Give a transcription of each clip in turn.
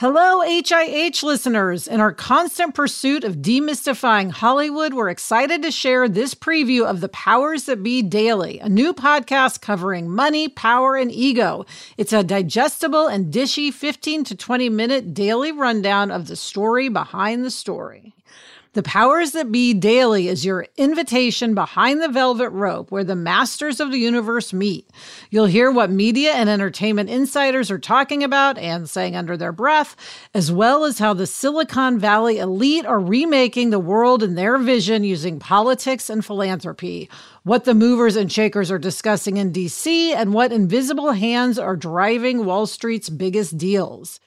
Hello, HIH listeners. In our constant pursuit of demystifying Hollywood, we're excited to share this preview of The Powers That Be Daily, a new podcast covering money, power, and ego. It's a digestible and dishy 15 to 20 minute daily rundown of the story behind the story. The Powers That Be Daily is your invitation behind the velvet rope where the masters of the universe meet. You'll hear what media and entertainment insiders are talking about and saying under their breath, as well as how the Silicon Valley elite are remaking the world in their vision using politics and philanthropy, what the movers and shakers are discussing in DC, and what invisible hands are driving Wall Street's biggest deals.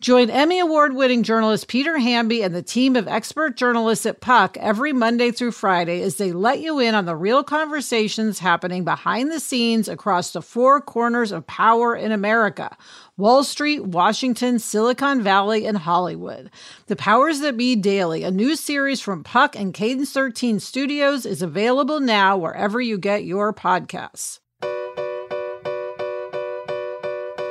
Join Emmy Award winning journalist Peter Hamby and the team of expert journalists at Puck every Monday through Friday as they let you in on the real conversations happening behind the scenes across the four corners of power in America Wall Street, Washington, Silicon Valley, and Hollywood. The Powers That Be Daily, a new series from Puck and Cadence 13 Studios, is available now wherever you get your podcasts.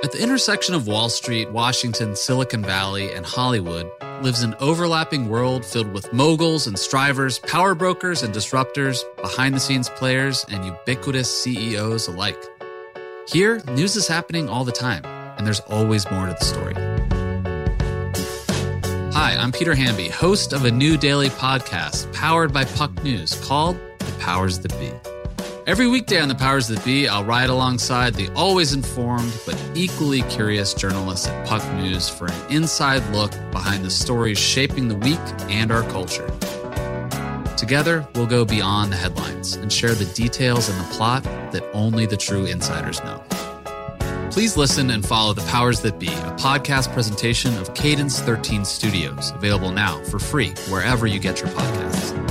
At the intersection of Wall Street, Washington, Silicon Valley, and Hollywood lives an overlapping world filled with moguls and strivers, power brokers and disruptors, behind the scenes players, and ubiquitous CEOs alike. Here, news is happening all the time, and there's always more to the story. Hi, I'm Peter Hamby, host of a new daily podcast powered by Puck News called The Powers That Be. Every weekday on The Powers That Be, I'll ride alongside the always informed but equally curious journalists at Puck News for an inside look behind the stories shaping the week and our culture. Together, we'll go beyond the headlines and share the details and the plot that only the true insiders know. Please listen and follow The Powers That Be, a podcast presentation of Cadence 13 Studios, available now for free wherever you get your podcasts.